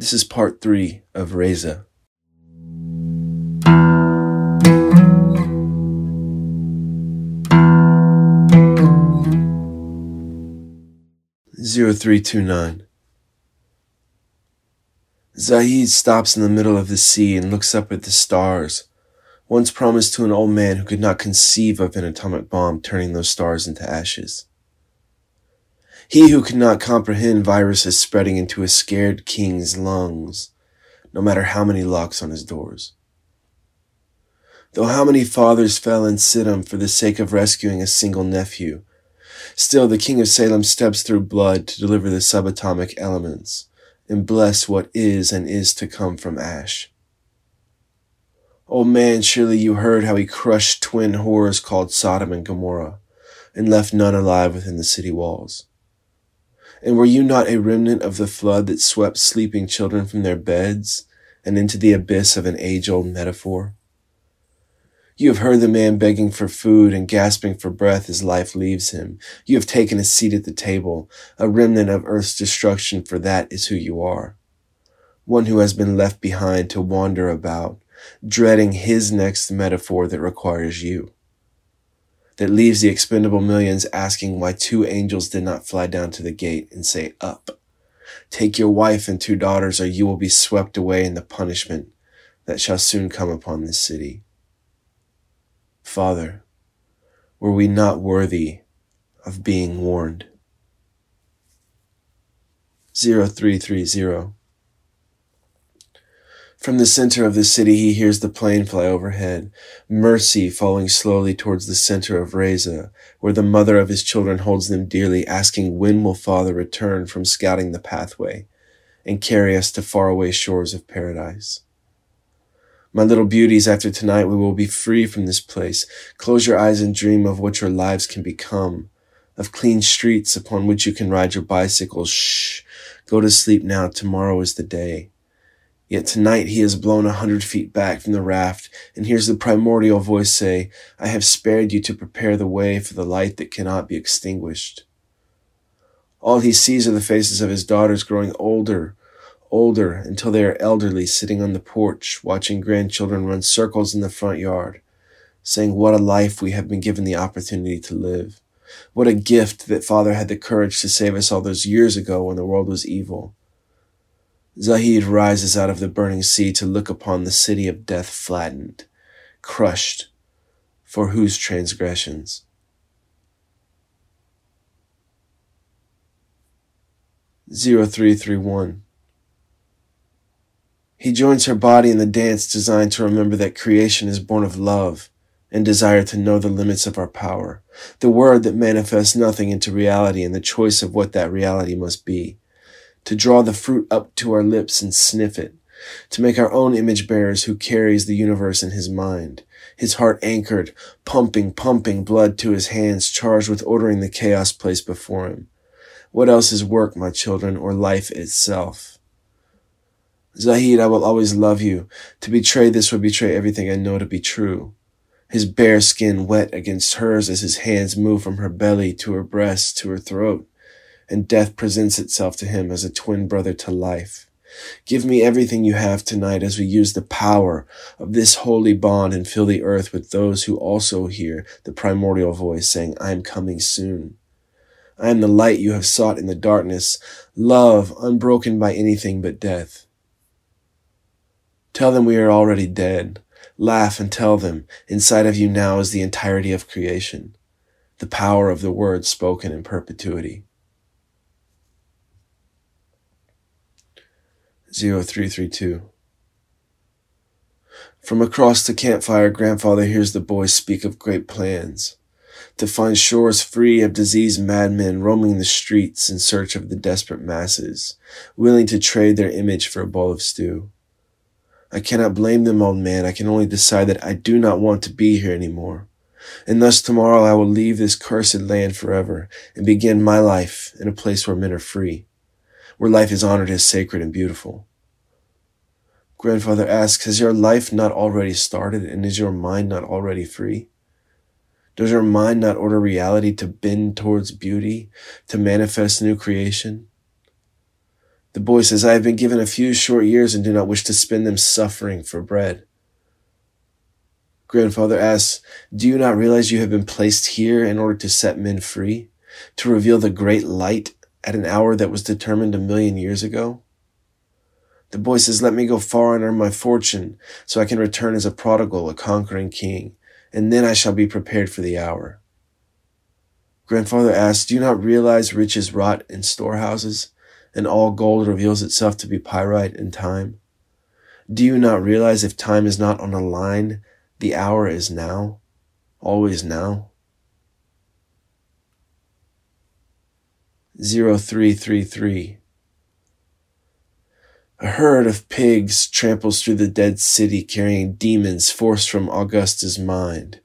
This is part three of Reza. Zero three two nine. Zahid stops in the middle of the sea and looks up at the stars, once promised to an old man who could not conceive of an atomic bomb turning those stars into ashes. He who could not comprehend viruses spreading into a scared king's lungs, no matter how many locks on his doors. Though how many fathers fell in Siddim for the sake of rescuing a single nephew, still the king of Salem steps through blood to deliver the subatomic elements and bless what is and is to come from ash. Old man, surely you heard how he crushed twin horrors called Sodom and Gomorrah, and left none alive within the city walls. And were you not a remnant of the flood that swept sleeping children from their beds and into the abyss of an age old metaphor? You have heard the man begging for food and gasping for breath as life leaves him. You have taken a seat at the table, a remnant of earth's destruction, for that is who you are. One who has been left behind to wander about, dreading his next metaphor that requires you. That leaves the expendable millions asking why two angels did not fly down to the gate and say, Up. Take your wife and two daughters, or you will be swept away in the punishment that shall soon come upon this city. Father, were we not worthy of being warned? 0330. From the center of the city, he hears the plane fly overhead, Mercy falling slowly towards the center of Reza, where the mother of his children holds them dearly, asking when will father return from scouting the pathway and carry us to faraway shores of paradise. My little beauties, after tonight we will be free from this place. Close your eyes and dream of what your lives can become, of clean streets upon which you can ride your bicycles. Shh, go to sleep now. Tomorrow is the day. Yet tonight he is blown a hundred feet back from the raft and hears the primordial voice say, I have spared you to prepare the way for the light that cannot be extinguished. All he sees are the faces of his daughters growing older, older until they are elderly, sitting on the porch, watching grandchildren run circles in the front yard, saying, What a life we have been given the opportunity to live. What a gift that Father had the courage to save us all those years ago when the world was evil. Zahid rises out of the burning sea to look upon the city of death flattened, crushed, for whose transgressions? Zero three three one. He joins her body in the dance designed to remember that creation is born of love and desire to know the limits of our power, the word that manifests nothing into reality and the choice of what that reality must be, to draw the fruit up to our lips and sniff it, to make our own image bearers who carries the universe in his mind, his heart anchored, pumping, pumping blood to his hands charged with ordering the chaos placed before him. What else is work, my children, or life itself? Zahid, I will always love you. To betray this would betray everything I know to be true. His bare skin wet against hers as his hands move from her belly to her breast to her throat, and death presents itself to him as a twin brother to life. Give me everything you have tonight as we use the power of this holy bond and fill the earth with those who also hear the primordial voice saying, I am coming soon. I am the light you have sought in the darkness, love unbroken by anything but death. Tell them we are already dead. Laugh and tell them, inside of you now is the entirety of creation, the power of the word spoken in perpetuity. 0332 From across the campfire, grandfather hears the boys speak of great plans to find shores free of diseased madmen roaming the streets in search of the desperate masses, willing to trade their image for a bowl of stew. I cannot blame them, old man. I can only decide that I do not want to be here anymore. And thus tomorrow I will leave this cursed land forever and begin my life in a place where men are free, where life is honored as sacred and beautiful. Grandfather asks, has your life not already started and is your mind not already free? Does your mind not order reality to bend towards beauty, to manifest new creation? The boy says, I have been given a few short years and do not wish to spend them suffering for bread. Grandfather asks, Do you not realize you have been placed here in order to set men free? To reveal the great light at an hour that was determined a million years ago? The boy says, Let me go far and earn my fortune, so I can return as a prodigal, a conquering king, and then I shall be prepared for the hour. Grandfather asks, Do you not realize riches rot in storehouses, and all gold reveals itself to be pyrite in time? Do you not realize if time is not on a line, the hour is now, always now? 0333 A herd of pigs tramples through the dead city carrying demons forced from Augusta's mind.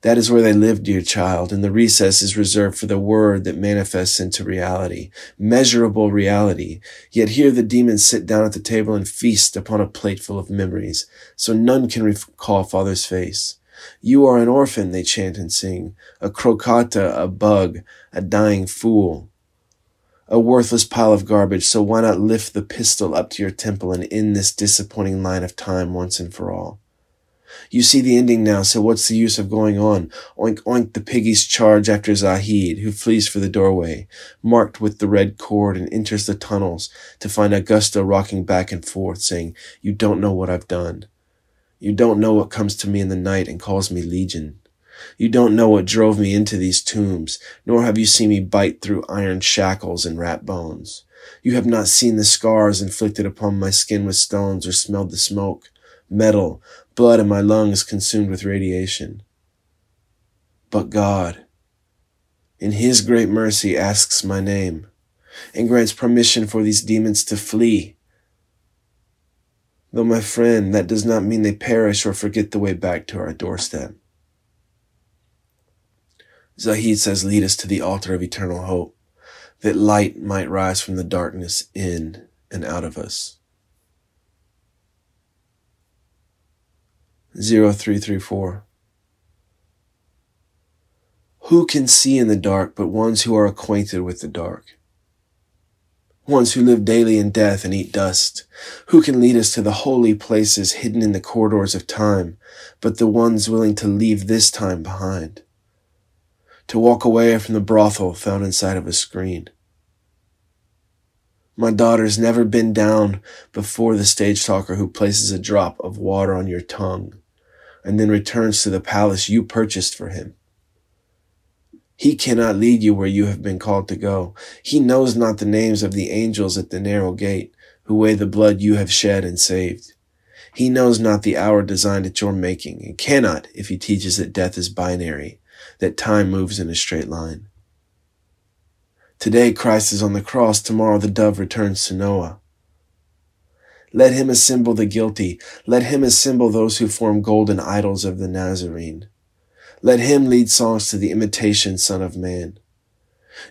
That is where they live, dear child, and the recess is reserved for the word that manifests into reality, measurable reality. Yet here the demons sit down at the table and feast upon a plateful of memories, so none can recall father's face. You are an orphan, they chant and sing, a crocata, a bug, a dying fool, a worthless pile of garbage, so why not lift the pistol up to your temple and end this disappointing line of time once and for all? You see the ending now, so what's the use of going on? Oink oink the piggies charge after Zahid, who flees for the doorway, marked with the red cord, and enters the tunnels to find Augusta rocking back and forth, saying, You don't know what I've done. You don't know what comes to me in the night and calls me legion. You don't know what drove me into these tombs, nor have you seen me bite through iron shackles and rat bones. You have not seen the scars inflicted upon my skin with stones or smelled the smoke, metal, blood in my lungs consumed with radiation. But God, in His great mercy, asks my name and grants permission for these demons to flee. Though, my friend, that does not mean they perish or forget the way back to our doorstep. Zahid says, Lead us to the altar of eternal hope, that light might rise from the darkness in and out of us. 0334. Who can see in the dark but ones who are acquainted with the dark? Ones who live daily in death and eat dust. Who can lead us to the holy places hidden in the corridors of time, but the ones willing to leave this time behind? To walk away from the brothel found inside of a screen. My daughter's never been down before the stage talker who places a drop of water on your tongue and then returns to the palace you purchased for him. He cannot lead you where you have been called to go. He knows not the names of the angels at the narrow gate who weigh the blood you have shed and saved. He knows not the hour designed at your making and cannot if he teaches that death is binary, that time moves in a straight line. Today Christ is on the cross. Tomorrow the dove returns to Noah. Let him assemble the guilty. Let him assemble those who form golden idols of the Nazarene. Let him lead songs to the imitation Son of Man.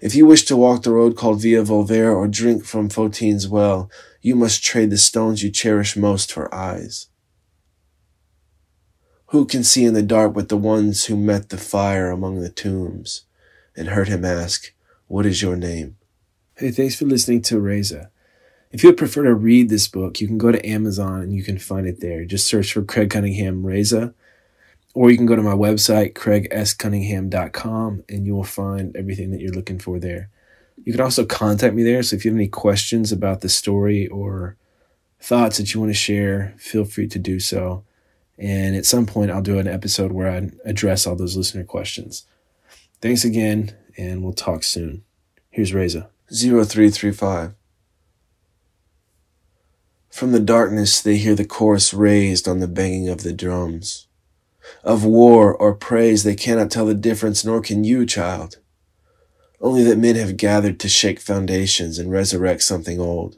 If you wish to walk the road called Via Volvere or drink from Fotine's well, you must trade the stones you cherish most for eyes. Who can see in the dark but the ones who met the fire among the tombs and heard him ask, What is your name? Hey, thanks for listening to Reza. If you would prefer to read this book, you can go to Amazon and you can find it there. Just search for Craig Cunningham Reza, or you can go to my website, craigscunningham.com, and you will find everything that you're looking for there. You can also contact me there. So if you have any questions about the story or thoughts that you want to share, feel free to do so. And at some point, I'll do an episode where I address all those listener questions. Thanks again, and we'll talk soon. Here's Reza. 0335. From the darkness they hear the chorus raised on the banging of the drums. Of war or praise they cannot tell the difference, nor can you, child. Only that men have gathered to shake foundations and resurrect something old.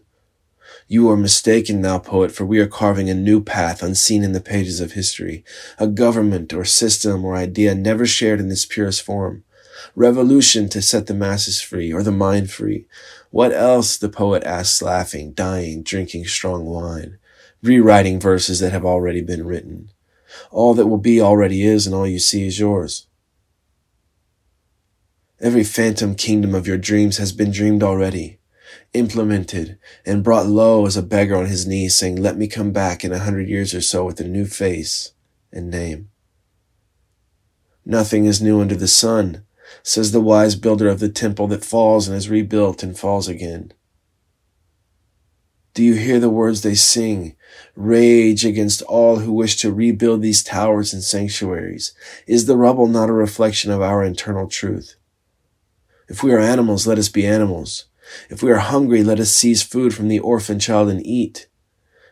You are mistaken now, poet, for we are carving a new path unseen in the pages of history, a government or system or idea never shared in its purest form. Revolution to set the masses free or the mind free, what else? the poet asks, laughing, dying, drinking strong wine, rewriting verses that have already been written. All that will be already is, and all you see is yours. Every phantom kingdom of your dreams has been dreamed already. Implemented, and brought low as a beggar on his knees, saying, Let me come back in a hundred years or so with a new face and name. Nothing is new under the sun, says the wise builder of the temple that falls and is rebuilt and falls again. Do you hear the words they sing? Rage against all who wish to rebuild these towers and sanctuaries. Is the rubble not a reflection of our internal truth? If we are animals, let us be animals. If we are hungry, let us seize food from the orphan child and eat.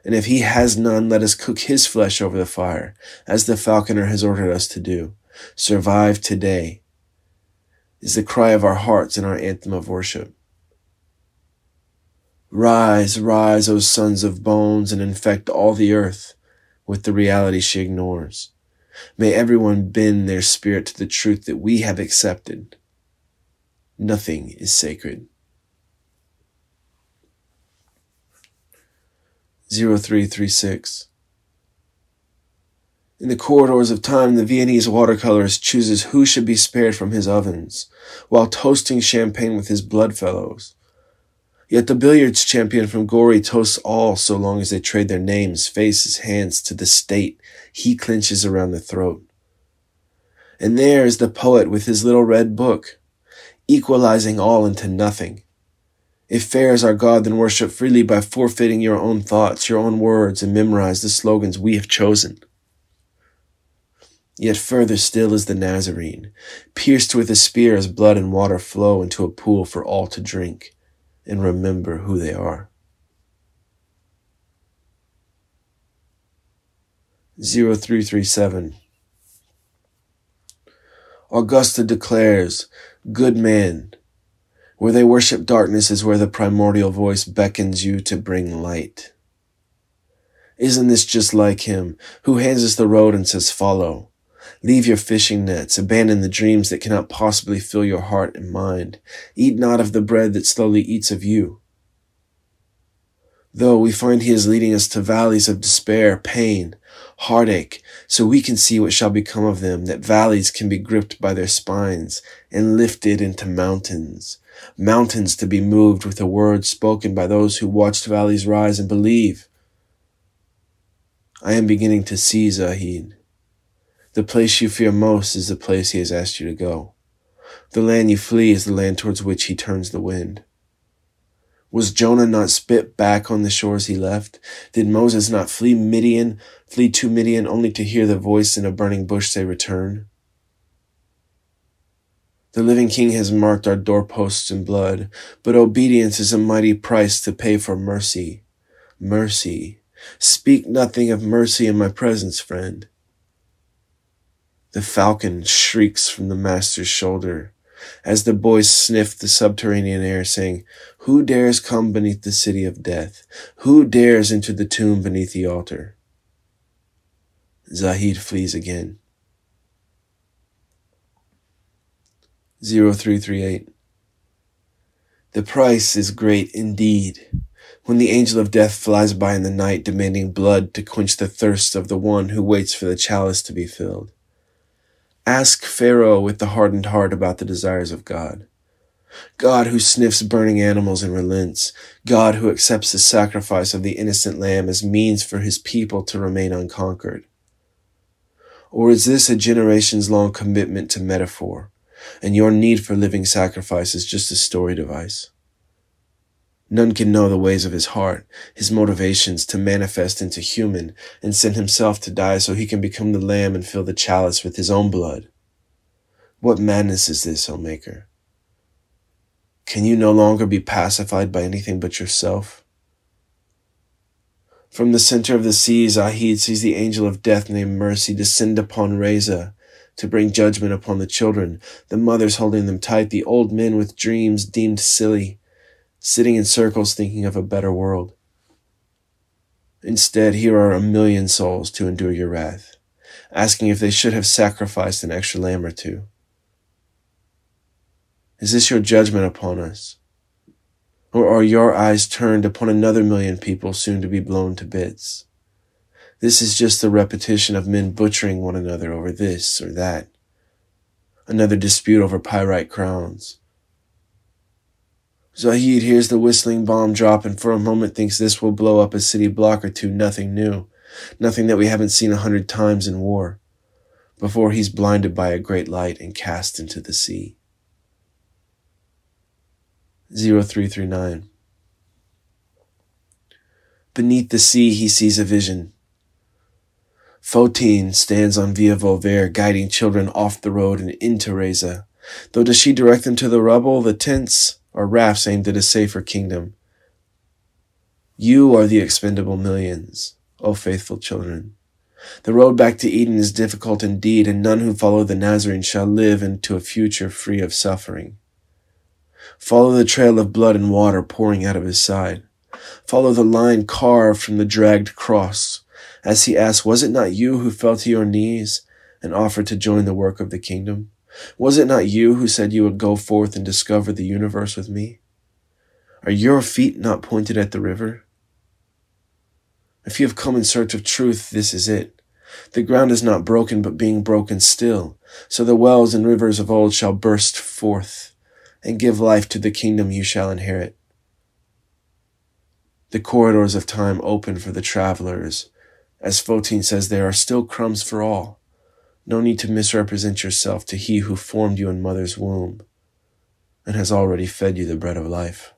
And if he has none, let us cook his flesh over the fire, as the falconer has ordered us to do. Survive today is the cry of our hearts and our anthem of worship. Rise, rise, O sons of bones, and infect all the earth with the reality she ignores. May everyone bend their spirit to the truth that we have accepted. Nothing is sacred. 0336 in the corridors of time, the Viennese watercolorist chooses who should be spared from his ovens, while toasting champagne with his bloodfellows. Yet the billiards champion from Gori toasts all so long as they trade their names, faces, hands to the state he clinches around the throat. And there is the poet with his little red book, equalizing all into nothing. If fair is our God, then worship freely by forfeiting your own thoughts, your own words, and memorize the slogans we have chosen. Yet further still is the Nazarene, pierced with a spear as blood and water flow into a pool for all to drink and remember who they are. Zero three three seven. Augusta declares, Good man, where they worship darkness is where the primordial voice beckons you to bring light. Isn't this just like him, who hands us the road and says, Follow? Leave your fishing nets, abandon the dreams that cannot possibly fill your heart and mind. Eat not of the bread that slowly eats of you. Though we find he is leading us to valleys of despair, pain, heartache, so we can see what shall become of them, that valleys can be gripped by their spines and lifted into mountains. Mountains to be moved with a word spoken by those who watched valleys rise and believe. I am beginning to see Zahid. The place you fear most is the place he has asked you to go. The land you flee is the land towards which he turns the wind. Was Jonah not spit back on the shores he left? Did Moses not flee Midian, flee to Midian only to hear the voice in a burning bush say return? The living king has marked our doorposts in blood, but obedience is a mighty price to pay for mercy. Mercy. Speak nothing of mercy in my presence, friend. The falcon shrieks from the master's shoulder as the boys sniff the subterranean air, saying, Who dares come beneath the city of death? Who dares enter the tomb beneath the altar? Zahid flees again. 0338 The price is great indeed. When the angel of death flies by in the night demanding blood to quench the thirst of the one who waits for the chalice to be filled. Ask Pharaoh with the hardened heart about the desires of God. God who sniffs burning animals and relents. God who accepts the sacrifice of the innocent lamb as means for his people to remain unconquered. Or is this a generations long commitment to metaphor, and your need for living sacrifice is just a story device? None can know the ways of his heart, his motivations to manifest into human and send himself to die so he can become the lamb and fill the chalice with his own blood. What madness is this, O Maker? Can you no longer be pacified by anything but yourself? From the center of the seas, Zahid sees the angel of death named Mercy descend upon Reza to bring judgment upon the children, the mothers holding them tight, the old men with dreams deemed silly, sitting in circles thinking of a better world. Instead, here are a million souls to endure your wrath, asking if they should have sacrificed an extra lamb or two. Is this your judgment upon us? Or are your eyes turned upon another million people soon to be blown to bits? This is just the repetition of men butchering one another over this or that. Another dispute over pyrite crowns Zahid hears the whistling bomb drop and for a moment thinks this will blow up a city block or two, nothing new, nothing that we haven't seen a hundred times in war, before he's blinded by a great light and cast into the sea. 0339 Beneath the sea, he sees a vision. Fotine stands on Via Volver, guiding children off the road and into Reza. Though does she direct them to the rubble, the tents, or rafts aimed at a safer kingdom? You are the expendable millions, O faithful children. The road back to Eden is difficult indeed, and none who follow the Nazarene shall live into a future free of suffering. Follow the trail of blood and water pouring out of his side. Follow the line carved from the dragged cross as he asked, Was it not you who fell to your knees and offered to join the work of the kingdom? Was it not you who said you would go forth and discover the universe with me? Are your feet not pointed at the river? If you have come in search of truth, this is it. The ground is not broken, but being broken still. So the wells and rivers of old shall burst forth and give life to the kingdom you shall inherit. The corridors of time open for the travelers as Fotine says, there are still crumbs for all. No need to misrepresent yourself to he who formed you in mother's womb and has already fed you the bread of life.